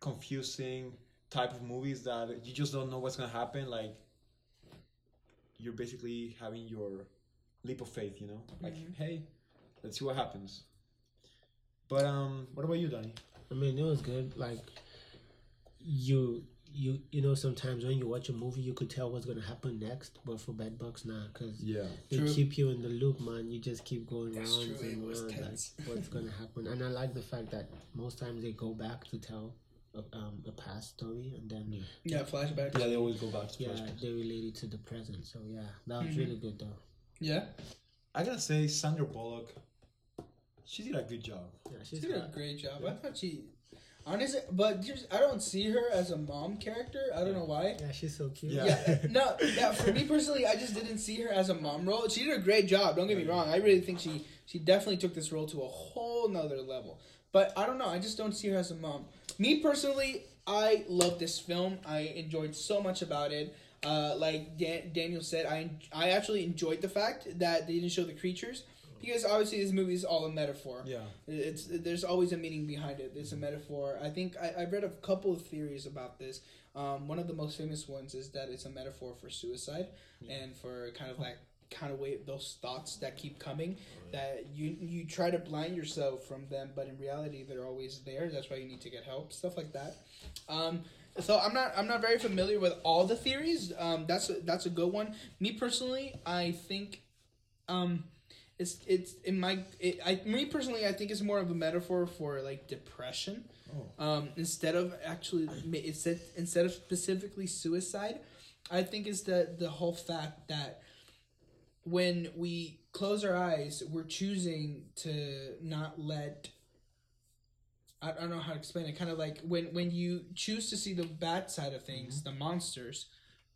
confusing type of movies that you just don't know what's gonna happen. Like, you're basically having your leap of faith. You know, like, Mhm. hey, let's see what happens. But um, what about you, Danny? I mean, it was good. Like you, you, you know, sometimes when you watch a movie, you could tell what's gonna happen next. But for Bird Box, nah, because Yeah. they True. keep you in the loop, man. You just keep going That's rounds true, and was rounds, like what's gonna happen. And I like the fact that most times they go back to tell a, um, a past story, and then Yeah. Yeah, flashback. Yeah, they always go back to yeah, flashbacks. they relate it to the present. So yeah, that was Mhm. really good though. Yeah, I gotta say, Sandra Bullock, she did a good job. Yeah, she she's did a great job. I thought she, honestly, but I don't see her as a mom character. I don't know why. Yeah, she's so cute. Yeah. yeah, no, yeah. For me personally, I just didn't see her as a mom role. She did a great job. Don't get me wrong. I really think she she definitely took this role to a whole nother level. But I don't know. I just don't see her as a mom. Me personally, I love this film. I enjoyed so much about it. Uh, like Dan- Daniel said, I I actually enjoyed the fact that they didn't show the creatures because obviously this movie is all a metaphor. Yeah. It's there's always a meaning behind it. It's a metaphor. I think I, I've read a couple of theories about this. Um, one of the most famous ones is that it's a metaphor for suicide and for kind of like kind of way those thoughts that keep coming that you you try to blind yourself from them but in reality they're always there that's why you need to get help stuff like that um so i'm not i'm not very familiar with all the theories um that's a, that's a good one me personally i think um it's it's in my it, i me personally i think it's more of a metaphor for like depression um instead of actually instead instead of specifically suicide i think it's the the whole fact that when we close our eyes, we're choosing to not let. I, I don't know how to explain it. Kind of like when when you choose to see the bad side of things, the monsters.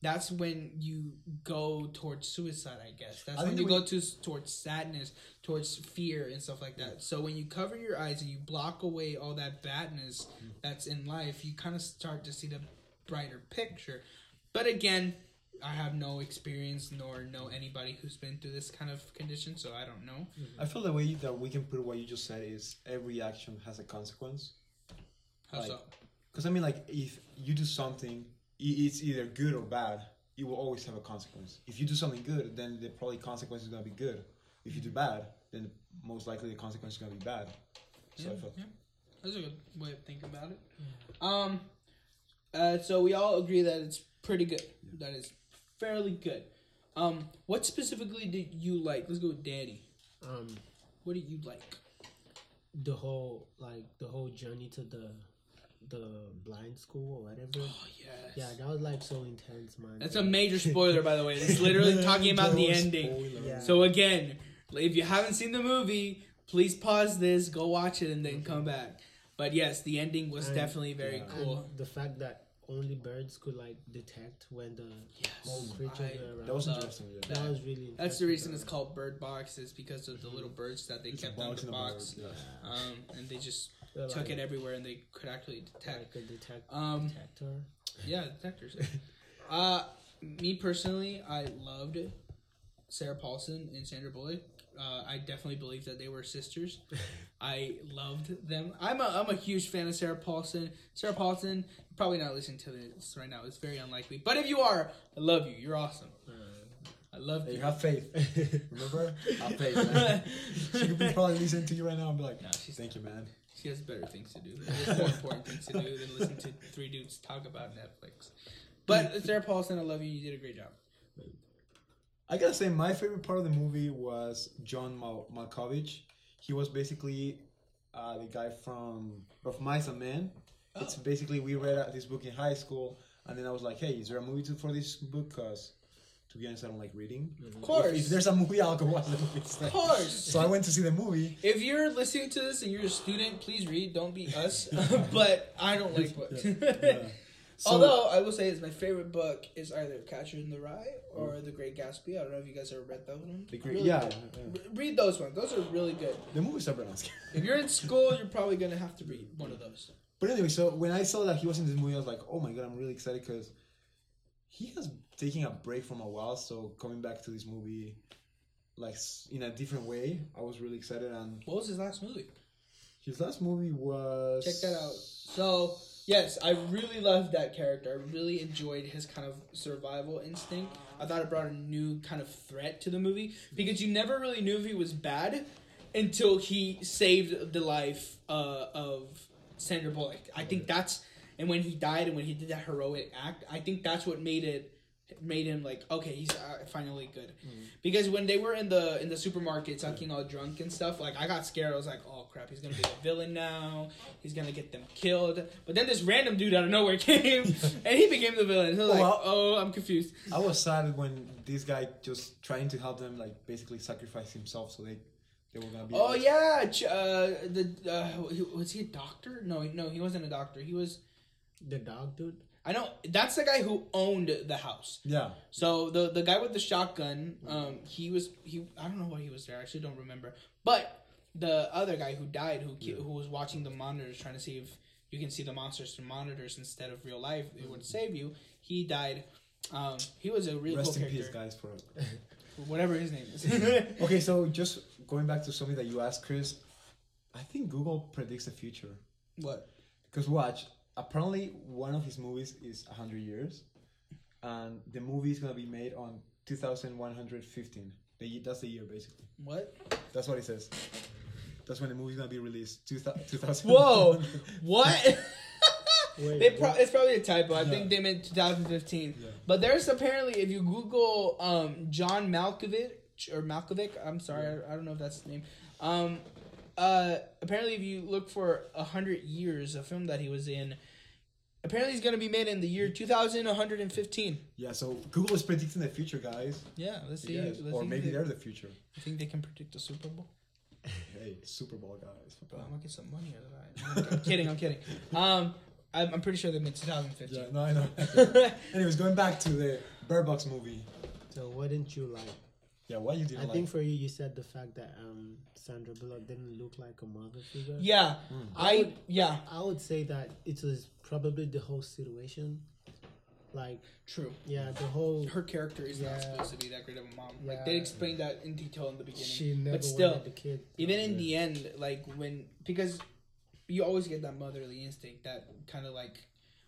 That's when you go towards suicide. I guess that's I when you we- go to towards sadness, towards fear and stuff like that. So when you cover your eyes and you block away all that badness mm-hmm. that's in life, you kind of start to see the brighter picture. But again, I have no experience nor know anybody who's been through this kind of condition, so I don't know. Mm-hmm. I feel the way that we can put what you just said is every action has a consequence. How Like- so? Because I mean, like, if you do something, it's either good or bad. It will always have a consequence. If you do something good, then the probably consequence is gonna be good. If you do bad, then most likely the consequence is gonna be bad. So I felt yeah. That's a good way of thinking about it. Um, uh, so we all agree that it's pretty good. That is fairly good. Um, what specifically did you like? Let's go with Danny. Um, What did you like? the whole like the whole journey to the the blind school or whatever. Oh yes. Yeah, that was like so intense, man. That's a major spoiler, by the way. It's literally talking about the ending. Yeah. So again, if you haven't seen the movie, please pause this, go watch it, and then come back. But yes, the ending was And- definitely very yeah. And cool. the fact that only birds could like detect when the whole Yes, creatures I- were around. That was interesting. Yeah. that was really. That's the reason it's called Bird Box is because of the little birds that they It's a kept on box the in box, bird, yeah. um, and they just They're took like, it everywhere, and they could actually detect. like a detect Um, detector. yeah, detectors. uh, me personally, I loved Sarah Paulson and Sandra Bullock. Uh, I definitely believe that they were sisters. I loved them. I'm a, I'm a huge fan of Sarah Paulson. Sarah Paulson, probably not listening to this right now. It's very unlikely. But if you are, I love you. You're awesome. I love Hey, you. have faith. Remember? Have faith, man. she could be probably listening to you right now and be like, she's "Thank you, man." She has better things to do. There's more important things to do than listen to three dudes talk about Netflix. But Sarah Paulson, I love you. You did a great job. I gotta say, my favorite part of the movie was John Mal- Malkovich. He was basically uh, the guy from of Mice and Men. It's basically we read uh, this book in high school, and then I was like, "Hey, is there a movie to, for this book?" Cause to be honest, I don't like reading. Mm-hmm. Of course. if there's a movie, I'll go watch the movie. instead. Of course. So I went to see the movie. If you're listening to this and you're a student, please read. Don't be us. but I don't like books. Yeah. So, Although I will say, is my favorite book is either Catcher in the Rye or mm. The Great Gatsby. I don't know if you guys ever read those ones. the great, Really yeah, yeah. Re- Read those ones. Those are really good. the movies are brilliant. If you're in school, you're probably gonna have to read one of those. But anyway, so when I saw that he was in this movie, I was like, oh my god, I'm really excited because he has taken a break from a while. So coming back to this movie, like in a different way, I was really excited. And What was his last movie? his last movie was Check that out. So yes, I really loved that character. I really enjoyed his kind of survival instinct. I thought it brought a new kind of threat to the movie because you never really knew if he was bad until he saved the life uh, of Sandra Bullock. I think that's and when he died and when he did that heroic act, I think that's what made it made him like okay he's uh, finally good. Because when they were in the in the supermarket talking all drunk and stuff like i got scared. I was like oh crap he's gonna be the villain now. He's gonna get them killed. But then this random dude out of nowhere came and he became the villain. So I was like oh i'm confused. I was sad when this guy just trying to help them, like basically sacrifice himself so they they were gonna be. oh yeah Ch- uh the uh was he a doctor? No no he wasn't a doctor. He was The dog dude. I know that's the guy who owned the house yeah. So the the guy with the shotgun, um, he was he I don't know why he was there. I actually don't remember. But the other guy who died, who ki- who was watching the monitors, trying to see if you can see the monsters through monitors instead of real life, it would save you. He died. Um, he was a really Rest cool in peace, guys. For whatever his name is. okay, so just going back to something that you asked, Chris. I think Google predicts the future. what? Because watch, apparently one of his movies is 100 years, and the movie is gonna be made on 2115. That's the year basically. What? That's what it says. That's when the movie's gonna be released. Two thousand. Whoa! what? Wait, they pro- what? it's probably a typo. I Yeah. think they meant 2015. Yeah. But there's apparently, if you Google um, John Malkovich or Malkovich, I'm sorry, I, I don't know if that's the name. Um, uh, apparently, if you look for a hundred years, a film that he was in, apparently he's gonna be made in the year 2115. Yeah. So Google is predicting the future, guys. Yeah, let's see. Yes. Let's Or see maybe if they're the future. you think they can predict the Super Bowl? Hey, Super Bowl guys. Bro, I'm gonna get some money out of that. I'm kidding. I'm kidding. Um, I'm, I'm pretty sure they made 2015. Yeah, no, I know. Anyways, going back to the Bird Box movie. So what didn't you like? Yeah, what you didn't I like? think for you, you said the fact that um Sandra Bullock didn't look like a mother figure. Yeah, I yeah, I would say that it was probably the whole situation. Like, true. yeah, the whole Her character is not supposed to be that great of a mom. Like they explained that in detail in the beginning. she never but still, wanted the kid. even in the end, like when because you always get that motherly instinct that kind of like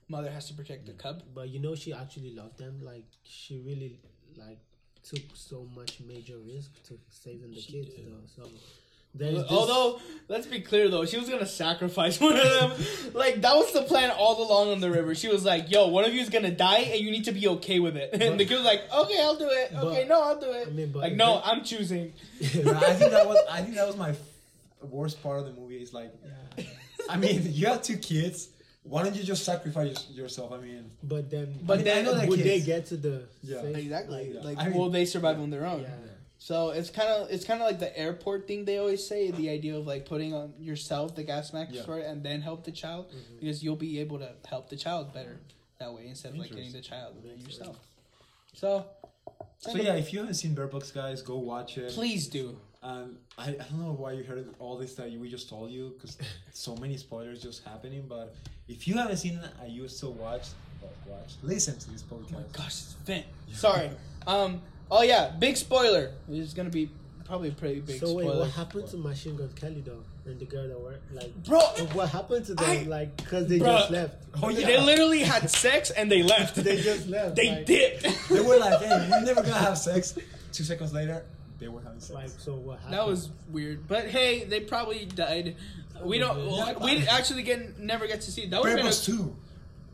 mother has to protect the cub. But you know, she actually loved them. Like, she really like took so much major risk to saving the She kids, did. though. So there's this, Although, let's be clear though, she was gonna sacrifice one of them. like that was the plan all along on the river. She was like, "Yo, one of you is gonna die, and you need to be okay with it." And the kid was like, "Okay, I'll do it. Okay, no, I'll do it." I mean, but like, no, it- I'm choosing. Yeah, I think that was. I think that was my f- worst part of the movie. Is like, I mean, you have two kids. Why don't you just sacrifice yourself? I mean, But then, But I mean, I then know that would they get to the Yeah. safe- Exactly. Yeah. Like, I mean- will they survive on their own? Yeah. So it's kind of it's kind of like the airport thing they always say, the idea of like putting on yourself the gas mask Yeah. for it and then help the child Mm-hmm. because you'll be able to help the child better that way instead of like getting the child yourself. So, so yeah, if you haven't seen Bird Box, guys, go watch it. please do. Um, I, I don't know why you heard all this that we just told you because so many spoilers just happening. But if you haven't seen it and you still watch, well, watch, listen to this Oh my podcast. gosh, it's Vent. Sorry. Um. Oh yeah, big spoiler. It's gonna be probably a pretty big So wait, spoiler. what happened to Machine Gun Kelly though, and the girl that were like? Bro, What happened to them? I- like, cause they Bruh. just left. Oh yeah, they literally had sex and they left. They just left. They like, dipped. they were like, "Hey, we're never gonna have sex." Two seconds later, they were having sex. Like, so what happened? That was weird, but hey, they probably died. We don't. Yeah. we actually get never get to see. That would Bird been Box a, two.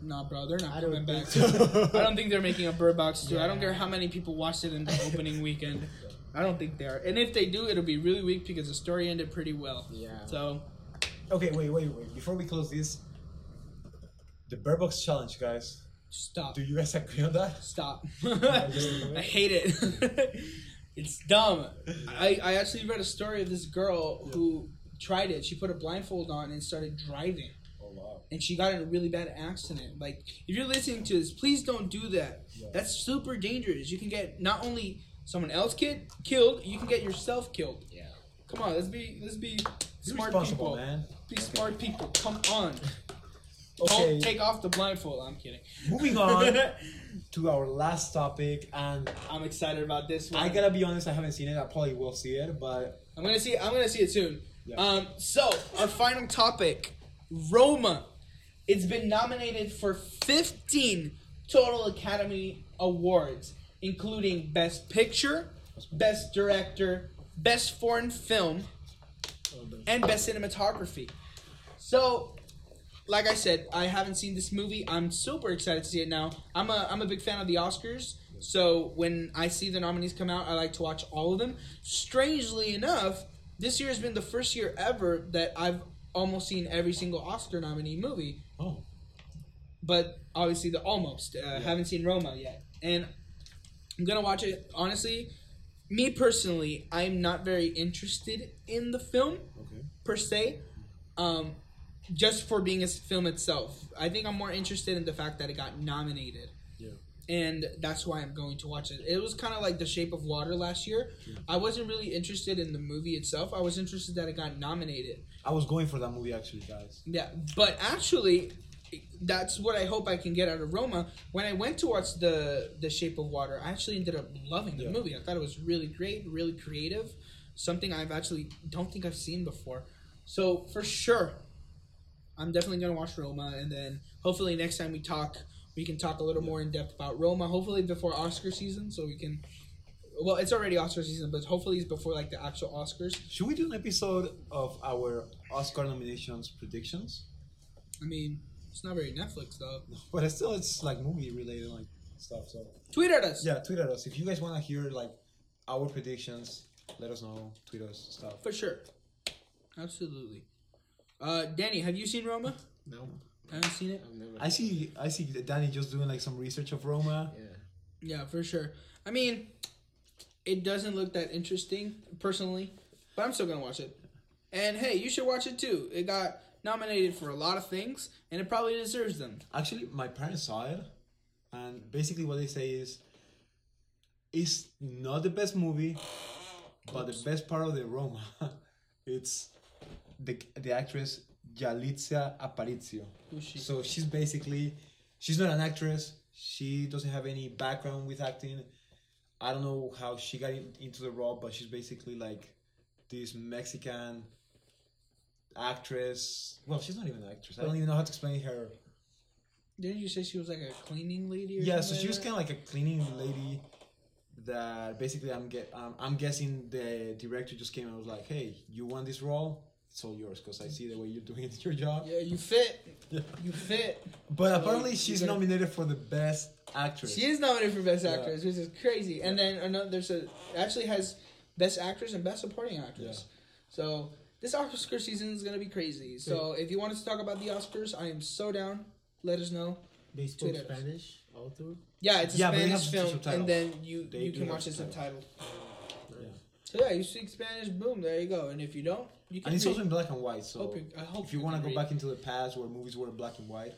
Nah, bro, they're not I coming don't back. think so. I don't think they're making a Bird Box 2. I don't care how many people watched it in the opening weekend. I don't think they are. And if they do, it'll be really weak because the story ended pretty well. Yeah. So, Okay, wait, wait, wait. Before we close this, the Bird Box challenge, guys. stop. Do you guys agree on that? Stop. I hate it. It's dumb. I, I actually read a story of this girl who tried it. She put a blindfold on and started driving. Oh wow. and she got in a really bad accident. Like, if you're listening to this, please don't do that. Yeah. That's super dangerous. You can get not only someone else kid killed, you can get yourself killed. Yeah. Come on, let's be let's be Be smart people. man. Be smart people. Come on. Okay. Don't take off the blindfold. I'm kidding. Moving on to our last topic, and I'm excited about this one. I gotta be honest, I haven't seen it. I probably will see it, but I'm gonna see. I'm gonna see it soon. Yeah. Um. So our final topic, Roma. It's been nominated for 15 total Academy Awards, including Best Picture, Best Director, Best Foreign Film, and Best Cinematography. So, like I said, I haven't seen this movie. I'm super excited to see it now. I'm a I'm a big fan of the Oscars. So when I see the nominees come out, I like to watch all of them. Strangely enough, this year has been the first year ever that I've almost seen every single Oscar nominee movie. oh, But obviously, the almost uh, haven't seen Roma yet, and I'm gonna watch it. Honestly, me personally, I'm not very interested in the film okay. per se, um, just for being a film itself. I think I'm more interested in the fact that it got nominated. Yeah. And that's why I'm going to watch it. It was kind of like The Shape of Water last year. I wasn't really interested in the movie itself. I was interested that it got nominated. I was going for that movie actually, guys. Yeah, but actually, that's what I hope I can get out of Roma. When I went to watch the The Shape of Water, I actually ended up loving the Yeah. movie. I thought it was really great, really creative, something I've actually don't think I've seen before. So for sure, I'm definitely gonna watch Roma, and then hopefully next time we talk, we can talk a little more in depth about Roma. Hopefully before Oscar season, so we can well, it's already Oscar season, but hopefully it's before like the actual Oscars. Should we do an episode of our Oscar nominations predictions? I mean, it's not very Netflix though. But it's still, it's like movie related like stuff. So Tweet at us. yeah, tweet at us if you guys want to hear like our predictions. Let us know. Tweet us stuff. For sure. Absolutely. Uh, Danny, have you seen Roma? No, Haven't seen it? I've never. I see. I see Danny just doing like some research of Roma. Yeah. Yeah, for sure. I mean, it doesn't look that interesting personally, but I'm still gonna watch it. And hey, you should watch it too. It got nominated for a lot of things, and it probably deserves them. Actually, my parents saw it, and basically what they say is, it's not the best movie, but the best part of the Roma, it's the the actress Yalitza Aparicio. Who's she? So she's basically, she's not an actress. She doesn't have any background with acting. I don't know how she got in, into the role, but she's basically like this Mexican actress. Well, she's not even an actress. I don't even know how to explain her. Didn't you say she was like a cleaning lady? Or Yeah, so she was kind of like a cleaning lady. That basically, I'm get, um, I'm guessing the director just came and was like, "Hey, you want this role? It's all yours because I see the way you're doing it your job." Yeah, you fit. Yeah. You fit. But So apparently, you she's gotta- nominated for the best actress. She is nominated for best Yeah. actress, which is crazy. And then another, there's a actually has best actress and best supporting actress. So this Oscar season is gonna be crazy. So if you want us to talk about the Oscars, I am so down. Let us know. They spoke Tweet. Spanish all through. Yeah, it's a Yeah, Spanish film, subtitles. and then you They you can watch it subtitles. subtitled. Yeah. So yeah, you speak Spanish, boom, there you go. And if you don't, you. And it's read. also in black and white. So Hope I hope if you you want to go back into the past where movies were black and white,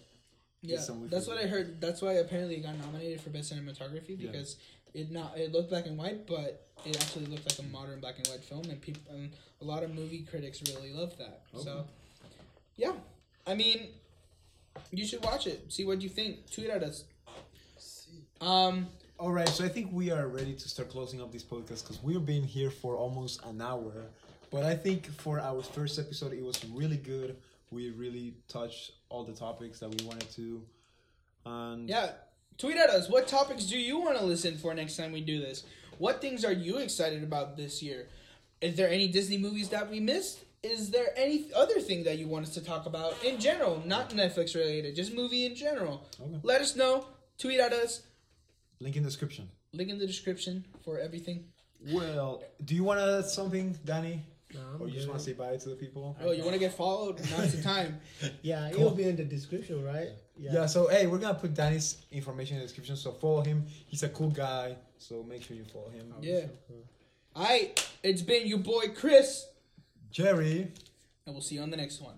Yeah, that's what. I heard. That's why apparently it got nominated for best cinematography Yeah. because it not it looked black and white, but it actually looked like a modern black and white film, and people and a lot of movie critics really loved that. So, yeah, I mean, you should watch it. See what you think. Tweet at us. Um, All right, so I think we are ready to start closing up this podcast because we've been here for almost an hour. But I think for our first episode, it was really good. We really touched all the topics that we wanted to. And yeah, tweet at us. What topics do you want to listen for next time we do this? What things are you excited about this year? Is there any Disney movies that we missed? Is there any other thing that you want us to talk about in general, not Netflix related, just movie in general? Okay. Let us know. Tweet at us. link in the description. Link in the description for everything. Well, do you want to add something, Danny? No, I'm Or you just want to say bye to the people? Oh, you want to get followed? Now's the time. Yeah, it'll be in the description, right? Yeah. yeah. so hey, we're gonna put Danny's information in the description. So follow him. He's a cool guy. So make sure you follow him. Yeah. All right, it's been your boy Chris, Jerry. and we'll see you on the next one.